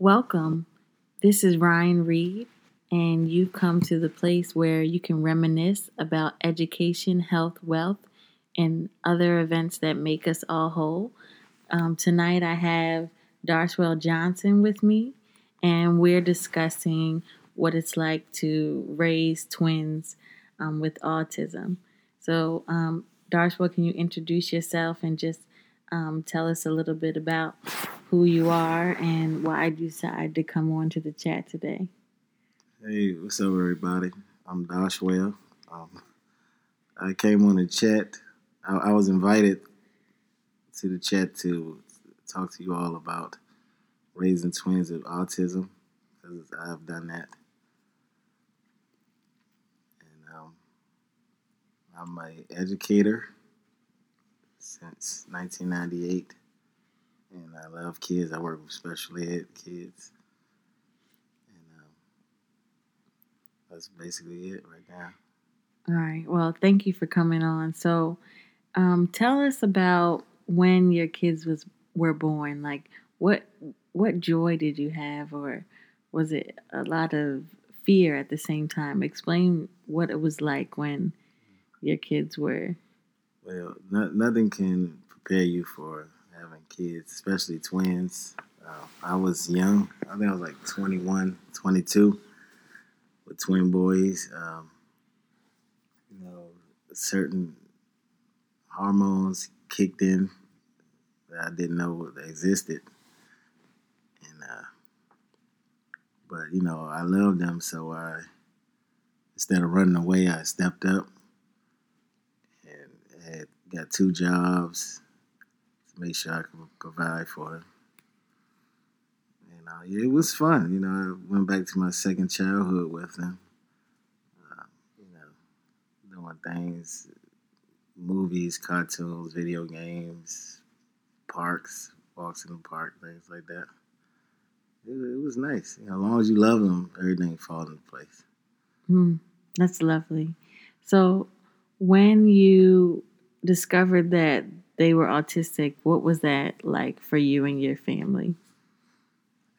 Welcome. This is Ryan Reed, and you've come to the place where you can reminisce about education, health, wealth, and other events that make us all whole. Um, tonight, I have Darshwell Johnson with me, and we're discussing what it's like to raise twins um, with autism. So, um, Darshwell, can you introduce yourself and just um, tell us a little bit about who you are and why you decided to come on to the chat today. Hey, what's up, everybody? I'm Darshwell. Um, I came on the chat. I, I, was invited to the chat to talk to you all about raising twins with autism because I've done that. And um, I'm an educator since 1998 and I love kids. I work with special ed kids, and um, that's basically it right now. All right. Well, thank you for coming on. So, um, tell us about when your kids was were born. Like, what what joy did you have, or was it a lot of fear at the same time? Explain what it was like when your kids were. Well, no, nothing can prepare you for having kids, especially twins. Uh, I was young. I think I was like 21, 22 with twin boys. Um, you know, certain hormones kicked in that I didn't know existed. And, uh, but, you know, I loved them, so I, instead of running away, I stepped up had got two jobs to make sure I could provide for her. And uh, it was fun. You know, I went back to my second childhood with them. Uh, you know, doing things, movies, cartoons, video games, parks, walks in the park, things like that. It, it was nice. You know, as long as you love them, everything falls into place. Mm, that's lovely. So, when you discovered that they were autistic, what was that like for you and your family?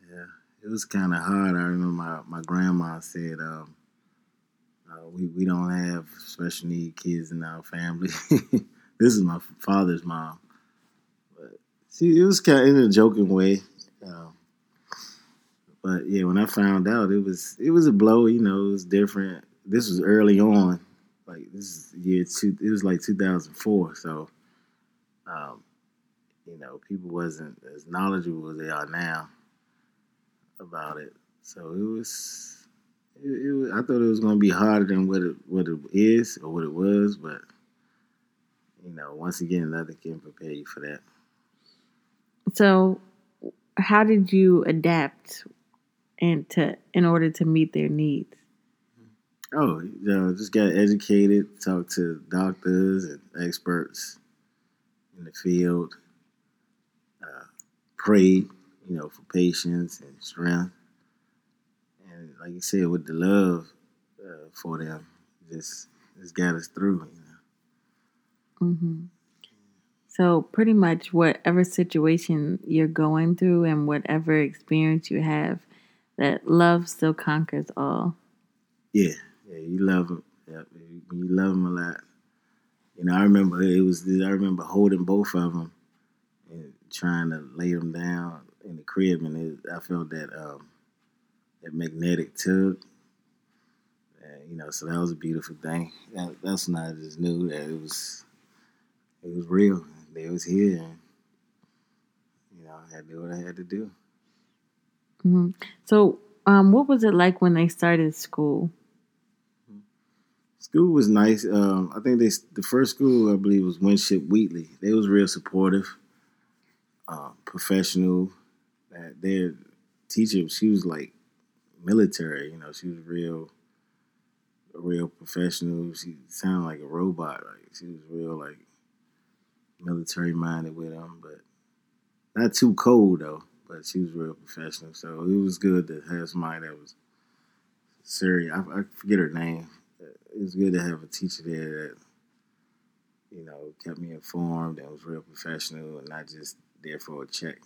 Yeah, it was kind of hard. I remember my, my grandma said, um, uh, we, we don't have special need kids in our family. this is my father's mom. But see, it was kind of in a joking way. Um, but yeah, when I found out, it was it was a blow. You know, it was different. This was early on, like this is year two. It was like 2004. So um, you know, people wasn't as knowledgeable as they are now about it. So it was, it, it was I thought it was going to be harder than what it what it is or what it was, but you know, once again, nothing can prepare you for that. So, how did you adapt and to in order to meet their needs? Oh, you know, just got educated, talked to doctors and experts, in the field, uh, prayed, you know, for patience and strength. And like you said, with the love uh, for them, just just got us through. You know. Mm-hmm. So pretty much whatever situation you're going through and whatever experience you have, that love still conquers all. Yeah, yeah, you love them. You love them a lot, you know, I remember it was. I remember holding both of them and trying to lay them down in the crib, and it, I felt that um, that magnetic tug. And, you know, so that was a beautiful thing. That, that's when I just knew that it was it was real. They was here, and you know, I had to do what I had to do. Mm-hmm. So, um, what was it like when they started school? School was nice. Um, I think they the first school I believe was Winship Wheatley. They was real supportive, uh, professional. That their teacher, she was like military. You know, she was real, real professional. She sounded like a robot. Like she was real like military minded with them, but not too cold though. But she was real professional, so it was good to have somebody that was serious. I, I forget her name it was good to have a teacher there that you know kept me informed and was real professional and not just there for a check.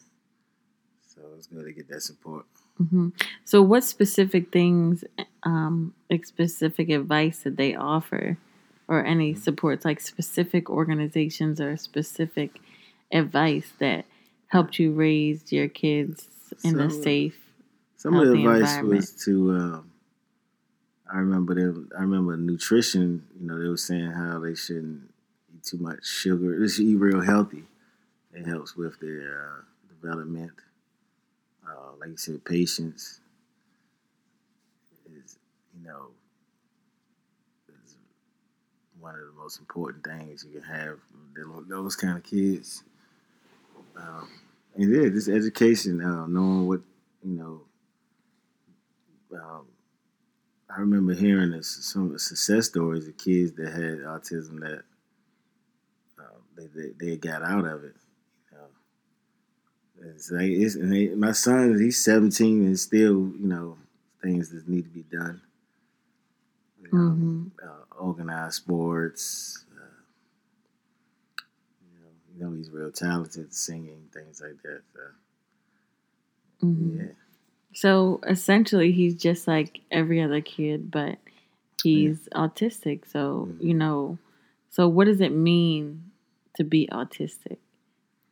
So it's good to get that support. hmm So, what specific things, um, like specific advice that they offer, or any supports, like specific organizations or specific advice that helped you raise your kids in a safe? Some of the advice was to. Um, I remember them. I remember nutrition. You know, they were saying how they shouldn't eat too much sugar. They should eat real healthy. It helps with their uh, development. Uh, like you said, patience is, you know, is one of the most important things you can have those kind of kids. Um, and yeah, this education, uh, knowing what you know. Um, I remember hearing this, some of the success stories of kids that had autism that uh, they, they they got out of it. You know, it's like it's, and they, my son, he's seventeen and still, you know, things that need to be done. You know, Mhm. uh, organized sports. Uh, you know, you know, he's real talented singing, things like that. So, hmm yeah. So essentially, he's just like every other kid, but he's autistic. So, Mhm. you know, so what does it mean to be autistic?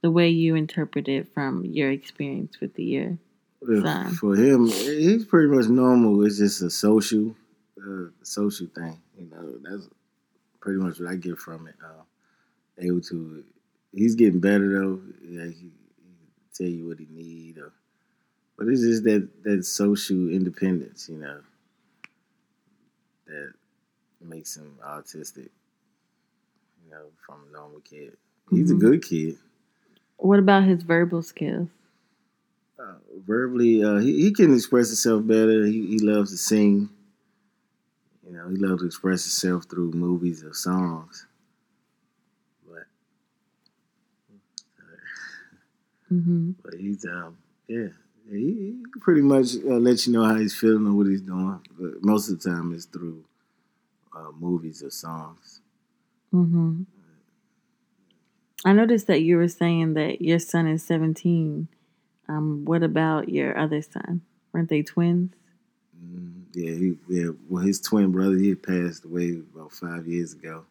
The way you interpret it from your experience with the year. Son. For him, he's pretty much normal. It's just a social, uh, social thing. You know, that's pretty much what I get from it. Uh, able to, he's getting better though. Yeah, he, he tell you what he need, or, but it's just that that social independence, you know, that makes him autistic. You know, from a normal kid. He's Mhm. a good kid. What about his verbal skills? uh, verbally, uh, he, he can express himself better. He, he loves to sing. You know, he loves to express himself through movies or songs. But, hmm but he's, um, yeah, he, pretty much uh, let you know how he's feeling and what he's doing. But most of the time, it's through uh, movies or songs. hmm I noticed that you were saying that your son is 17. Um, what about your other son? Weren't they twins? Mm, yeah, he, yeah. Well, his twin brother, he had passed away about five years ago.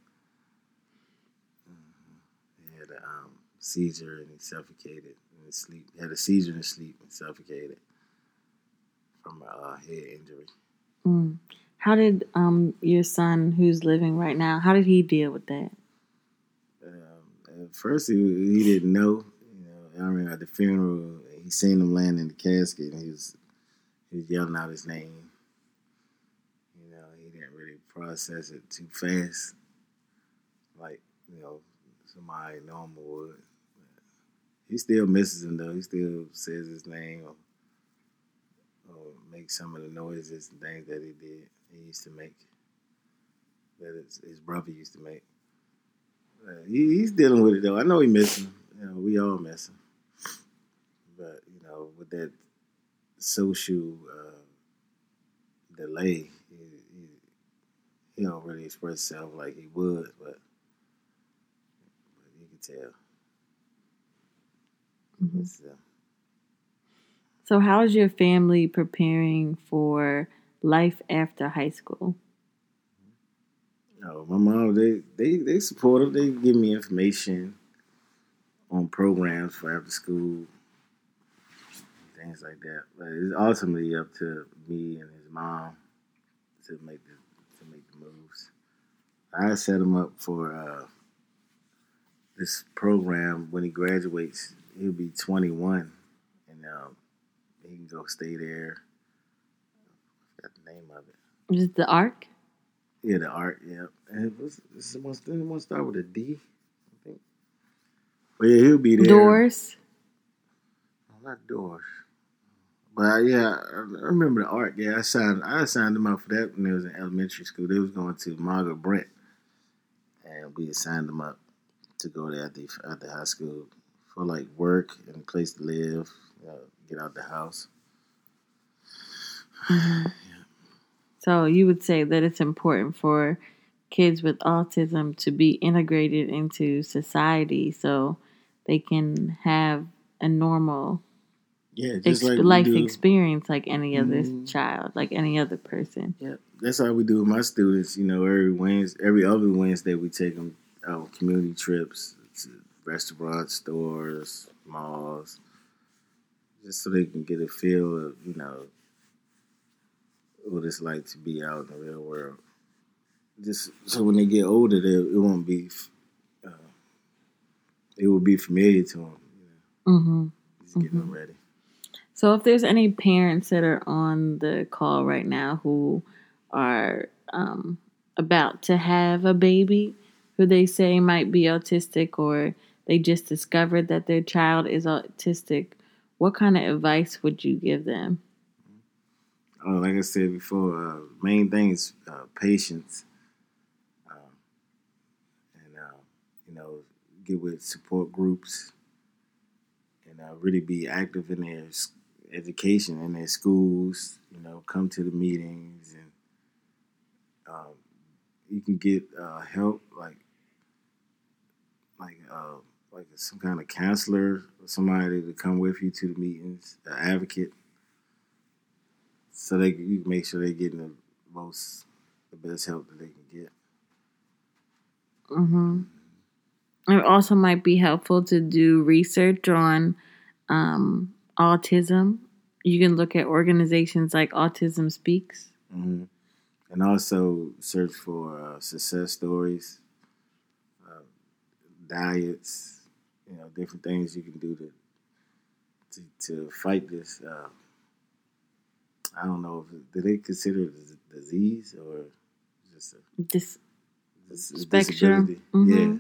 Mhm. He had a um, seizure and he suffocated in sleep. He had a seizure in sleep and suffocated from a uh, head injury. Mm. How did um your son, who's living right now, how did he deal with that? Um, at first, he, he didn't know. You know, I remember at the funeral, he seen him laying in the casket, and he was he was yelling out his name. You know, he didn't really process it too fast, like you know somebody normal would. He still misses him though. He still says his name or, or makes some of the noises and things that he did. He used to make that his, his brother used to make. Uh, he, he's dealing with it though. I know he misses him. You know, we all miss him. But you know, with that social uh, delay, he, he, he don't really express himself like he would. But, but you can tell. Mhm. Uh, So, how is your family preparing for life after high school? No, my mom they they they support him. They give me information on programs for after school, things like that. But it's ultimately up to me and his mom to make the to make the moves. I set him up for uh, this program when he graduates. He'll be 21, and um, he can go stay there. I forgot the name of it. Is it the ARC? Yeah, the art. Yeah, and it was this one. Didn't start with a D? I think. But yeah, he'll be there. Doors? Oh, not doors. But uh, yeah, I I remember the art. Yeah, I signed. I signed him up for that when they was in elementary school. They was going to Margaret Brent, and we signed them up to go there at the, at the high school for like work and a place to live. Uh, get out the house. Mhm. So, you would say that it's important for kids with autism to be integrated into society so they can have a normal Yeah, ex- like life experience like any other Mhm. child, like any other person. Yeah, that's how we do with my students. You know, every Wednesday, every other Wednesday, we take them on community trips restaurants, stores, malls, just so they can get a feel of you know what it's like to be out in the real world. Just so when they get older, they, it won't be. Uh, it will be familiar to them. You know, hmm just getting Mhm. them ready. So, if there's any parents that are on the call right now who are um, about to have a baby who they say might be autistic or they just discovered that their child is autistic, what kind of advice would you give them? Oh, like I said before, uh, main thing is uh, patience, um, and uh, you know, get with support groups, and uh, really be active in their education in their schools. You know, come to the meetings, and um, you can get uh, help like like uh, like some kind of counselor or somebody to come with you to the meetings, an advocate so they you can make sure they're getting the most the best help that they can get. hmm It also might be helpful to do research on um, autism. You can look at organizations like Autism Speaks. hmm And also search for uh, success stories, uh, diets, you know, different things you can do to to, to fight this. Uh, I don't know if do they consider it a disease or just a This dis- Spectrum. Mhm. Yeah,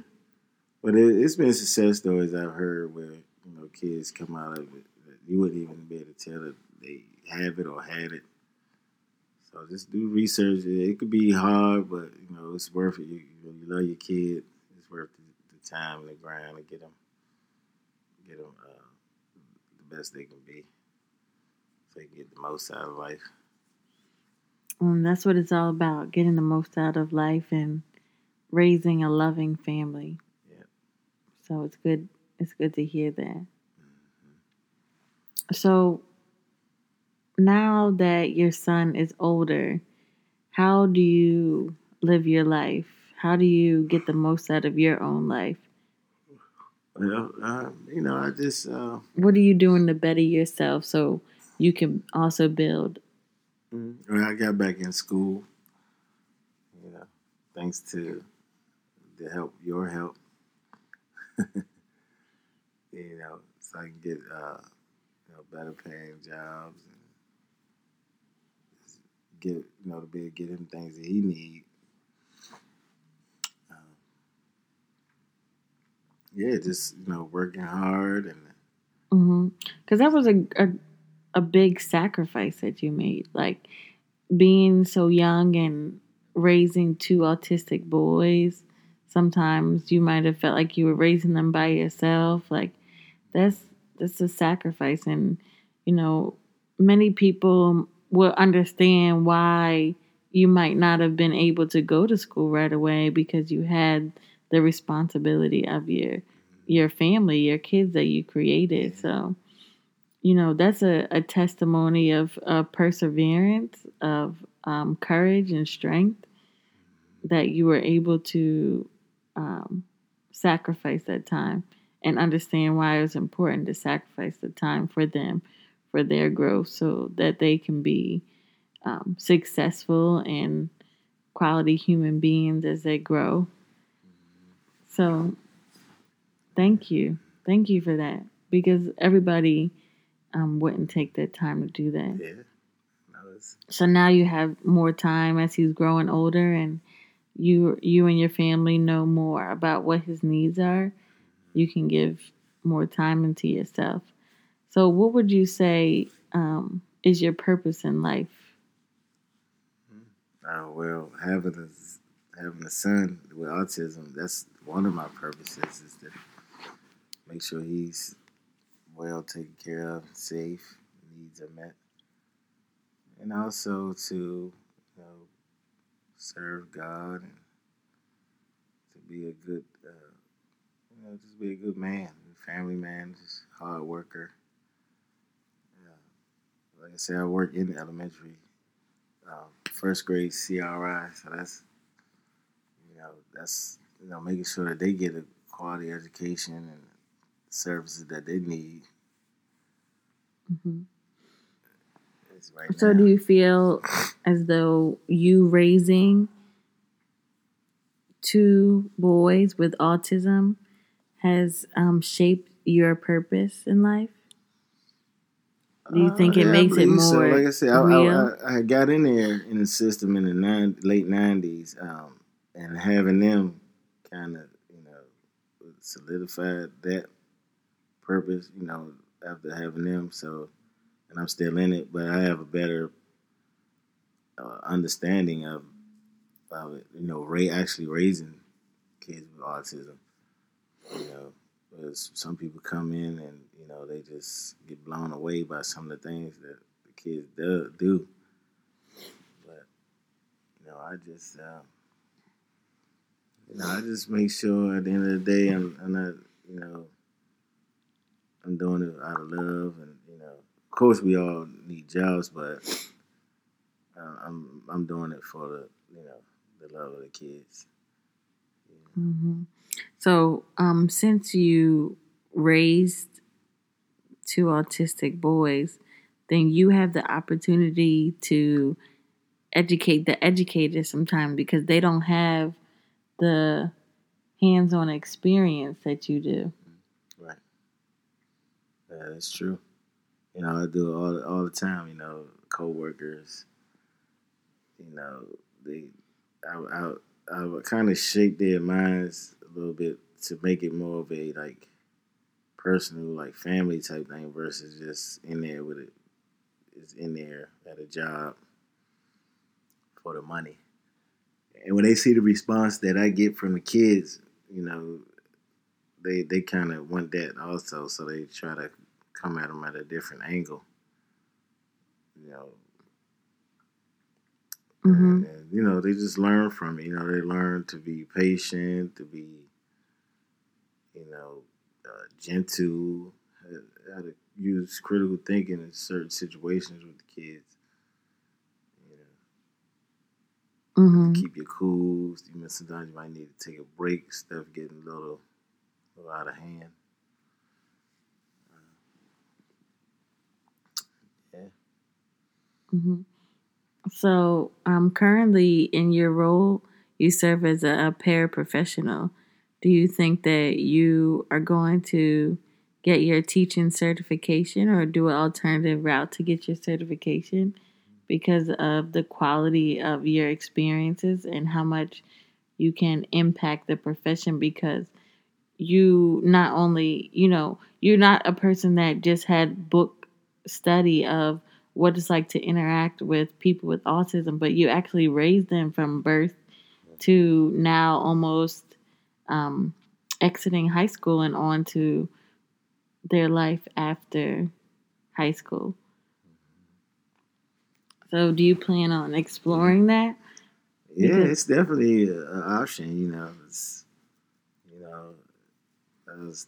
but it, it's been success stories I've heard where you know kids come out of it that you wouldn't even be able to tell that they have it or had it. So just do research. It it could be hard, but you know it's worth it. You, you, know, you love your kid. It's worth the, the time and the grind to get them, get them uh, the best they can be, so they can get the most out of life. um, that's what it's all about: getting the most out of life and raising a loving family. Yep. So it's good. It's good to hear that. So now that your son is older, how do you live your life? How do you get the most out of your own life? Well, uh, you know, I just uh, What are you doing to better yourself so you can also build? when I got back in school, you know, thanks to the help, your help, you know, so I can get uh, you know better paying jobs and get you know to be able to get him things that he need. Yeah, just you know working hard and mm-hmm. Because that was a, a a big sacrifice that you made, like being so young and raising two autistic boys. Sometimes you might have felt like you were raising them by yourself. Like that's that's a sacrifice, and you know many people will understand why you might not have been able to go to school right away because you had the responsibility of your your family, your kids that you created. So, you know, that's a, a testimony of uh, perseverance, of um, courage and strength that you were able to um, sacrifice that time and understand why it was important to sacrifice the time for them, for their growth, so that they can be um, successful and quality human beings as they grow. So, thank you. Thank you for that because everybody um, wouldn't take that time to do that. yeah, no, So now you have more time as he's growing older, and you you and your family know more about what his needs are. You can give more time into yourself. So, what would you say um, is your purpose in life? Uh, well, having a having a son with autism, that's one of my purposes is to make sure he's well taken care of, safe, needs are met, and also to you know serve God and to be a good, uh, you know, just be a good man, family man, just hard worker, like I said, I work in elementary, um, first grade CRI, so that's you know that's you know making sure that they get a quality education and services that they need. hmm right So, now. do you feel as though you raising two boys with autism has um, shaped your purpose in life? Do you think it Uh, I makes it believe so. more Like I said, I, real? I, I, I got in there in the system in the nine, late nineties, um, and having them kind of you know solidified that purpose. You know, after having them, so and I'm still in it, but I have a better uh, understanding of of it. You know, Ray actually raising kids with autism. You know, because some people come in and you know they just get blown away by some of the things that the kids do. do. But you know, I just um, you know I just make sure at the end of the day I'm, I'm not you know I'm doing it out of love and you know of course we all need jobs, but uh, I'm I'm doing it for the you know the love of the kids. Mm-hmm. So, um, since you raised two autistic boys, then you have the opportunity to educate the educators sometimes because they don't have the hands-on experience that you do. Yeah, that's true. You know, I do it all all the time. You know, coworkers. You know, they, I, I, I kind of shape their minds a little bit to make it more of a like personal, like family type thing versus just in there with it. Is in there at a job for the money. And when they see the response that I get from the kids, you know, they they kind of want that also, so they try to come at them at a different angle. You know, hmm and, you know they just learn from it. You know, they learn to be patient, to be, you know, uh, gentle, how, to use critical thinking in certain situations with the kids. You know, hmm keep your cool. You know, sometimes you might need to take a break. Stuff getting a little, little out of hand. Yeah. hmm So, um, currently in your role, you serve as a, a paraprofessional. Do you think that you are going to get your teaching certification or do an alternative route to get your certification because of the quality of your experiences and how much you can impact the profession because you not only, you know, you're not a person that just had book study of what it's like to interact with people with autism, but you actually raised them from birth to now almost um, exiting high school and on to their life after high school. So, do you plan on exploring that? Yeah, Because- it's definitely an option. You know, it's, you know, was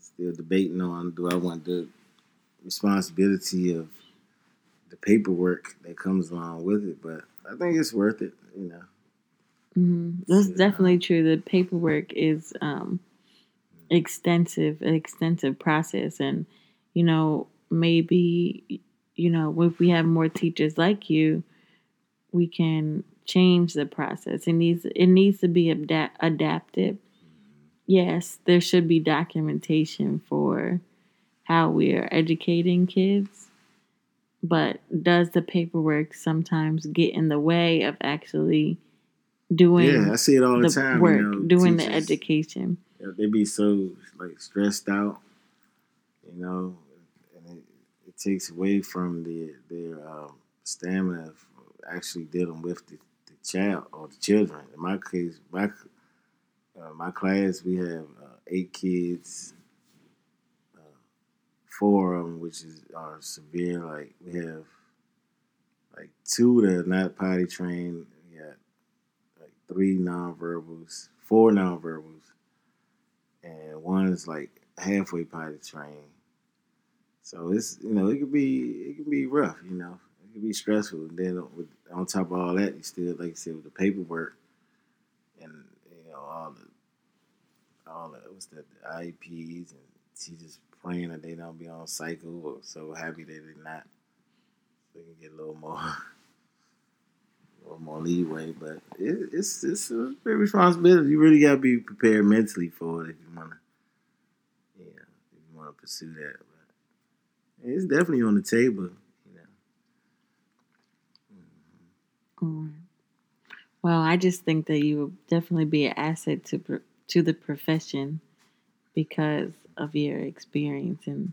still debating on do I want the responsibility of the paperwork that comes along with it, but I think it's worth it. You know, hmm That's Yeah. definitely true. The paperwork is um, extensive, an extensive process, and you know maybe you know if we have more teachers like you, we can change the process. It needs it needs to be adapt, adaptive. Yes, there should be documentation for how we are educating kids, but does the paperwork sometimes get in the way of actually doing yeah, I see it all the, the time. work, you know, doing the teachers, education? yeah, They be so like stressed out, you know, and it, it takes away from the their um, stamina of actually dealing with the, the child or the children. In my case, my uh, my class we have uh, eight kids, uh, four of them which is are severe. Like we have like two that are not potty trained. We got like three nonverbals, four nonverbals, and one is like halfway potty trained. So it's you know it could be it can be rough. You know it can be stressful. And then with, on top of all that, you still like you said with the paperwork and you know all the all the what's that the IEPs and she just praying that they don't be on cycle or so happy that they're not. So they can get a little more. a little More leeway, but it, it's it's a big responsibility. You really gotta be prepared mentally for it if you wanna, yeah, if you wanna pursue that. But it's definitely on the table, you know. Mm. Well, I just think that you will definitely be an asset to to the profession because of your experience and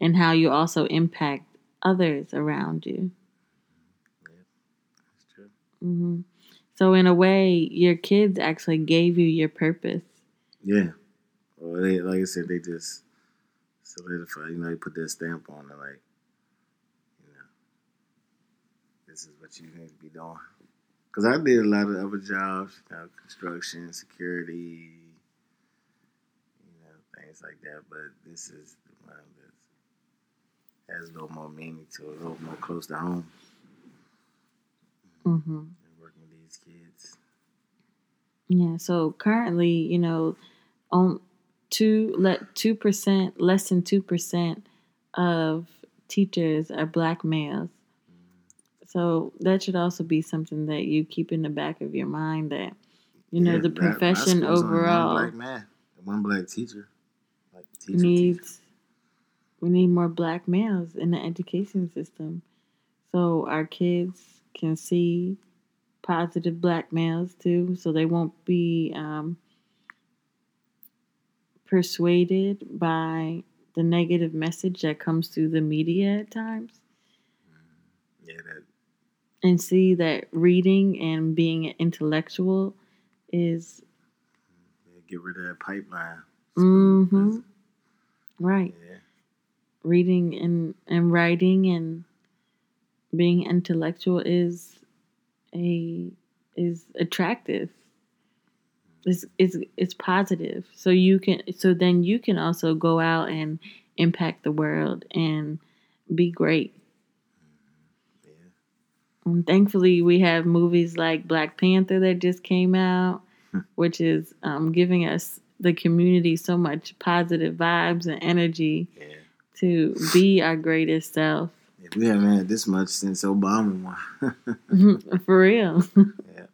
and how you also impact others around you. That's true. hmm So in a way, your kids actually gave you your purpose. Yeah. Well, they like I said, they just solidify. You know, they put their stamp on it, like, you know, this is what you need to be doing. Cause I did a lot of other jobs, you know, construction, security, things like that. But this is the one that has a little more meaning to it, a little more close to home. hmm And working with these kids. Yeah. So currently, you know, on two let two percent, less than two percent of teachers are black males. So that should also be something that you keep in the back of your mind that you know Yeah, the profession overall One black man, one black teacher. Like teacher, teacher. needs we need more black males in the education system so our kids can see positive black males too so they won't be um, persuaded by the negative message that comes through the media at times Yeah, that and see that reading and being an intellectual is yeah, get rid of that pipeline. Mhm. Right. Yeah. reading and, and writing and being intellectual is a is attractive. It's, it's it's positive. So you can so then you can also go out and impact the world and be great. Yeah. and thankfully we have movies like black panther that just came out which is um, giving us the community so much positive vibes and energy Yeah. to be our greatest self Yeah, we haven't had this much since Obama won. for real yeah.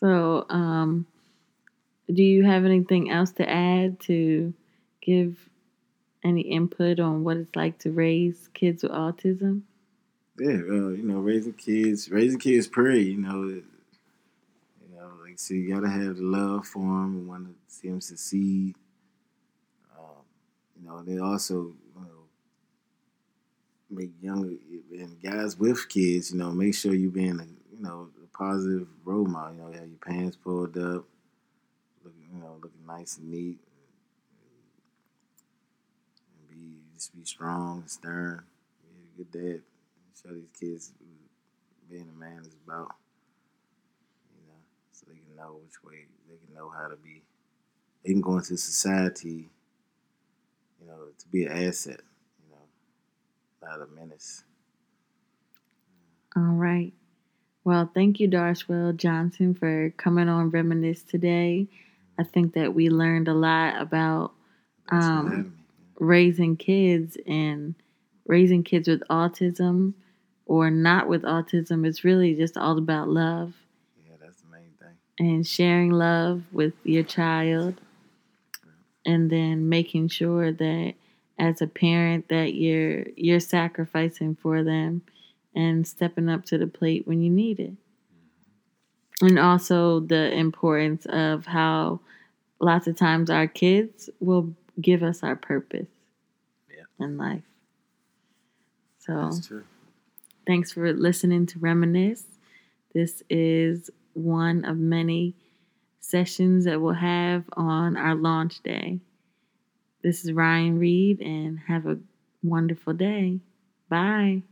so um do you have anything else to add to give any input on what it's like to raise kids with autism Yeah, uh, you know, raising kids, raising kids pray, you know, it- you know, like so you gotta have the love for them and want to see them succeed. Um, you know, they also, you know, make younger and guys with kids, you know, make sure you being a, you know, a positive role model. You know, have your pants pulled up, looking, you know, looking nice and neat, and be just be strong and stern. Be a good dad. Show these kids being a man is about. You know, so they can know which way they can know how to be. They can go into society. You know, to be an asset. You know, not a menace. all right well thank you darshwell johnson for coming on reminisce today i think that we learned a lot about Um, for having me. raising kids and raising kids with autism or not with autism it's really just all about love Yeah, that's the main thing. And sharing love with your child and then making sure that as a parent that you're you're sacrificing for them and stepping up to the plate when you need it and also the importance of how lots of times our kids will give us our purpose Yeah. in life so. Thanks for listening to Reminisce. This is one of many sessions that we'll have on our launch day. This is Ryan Reed, and have a wonderful day. Bye.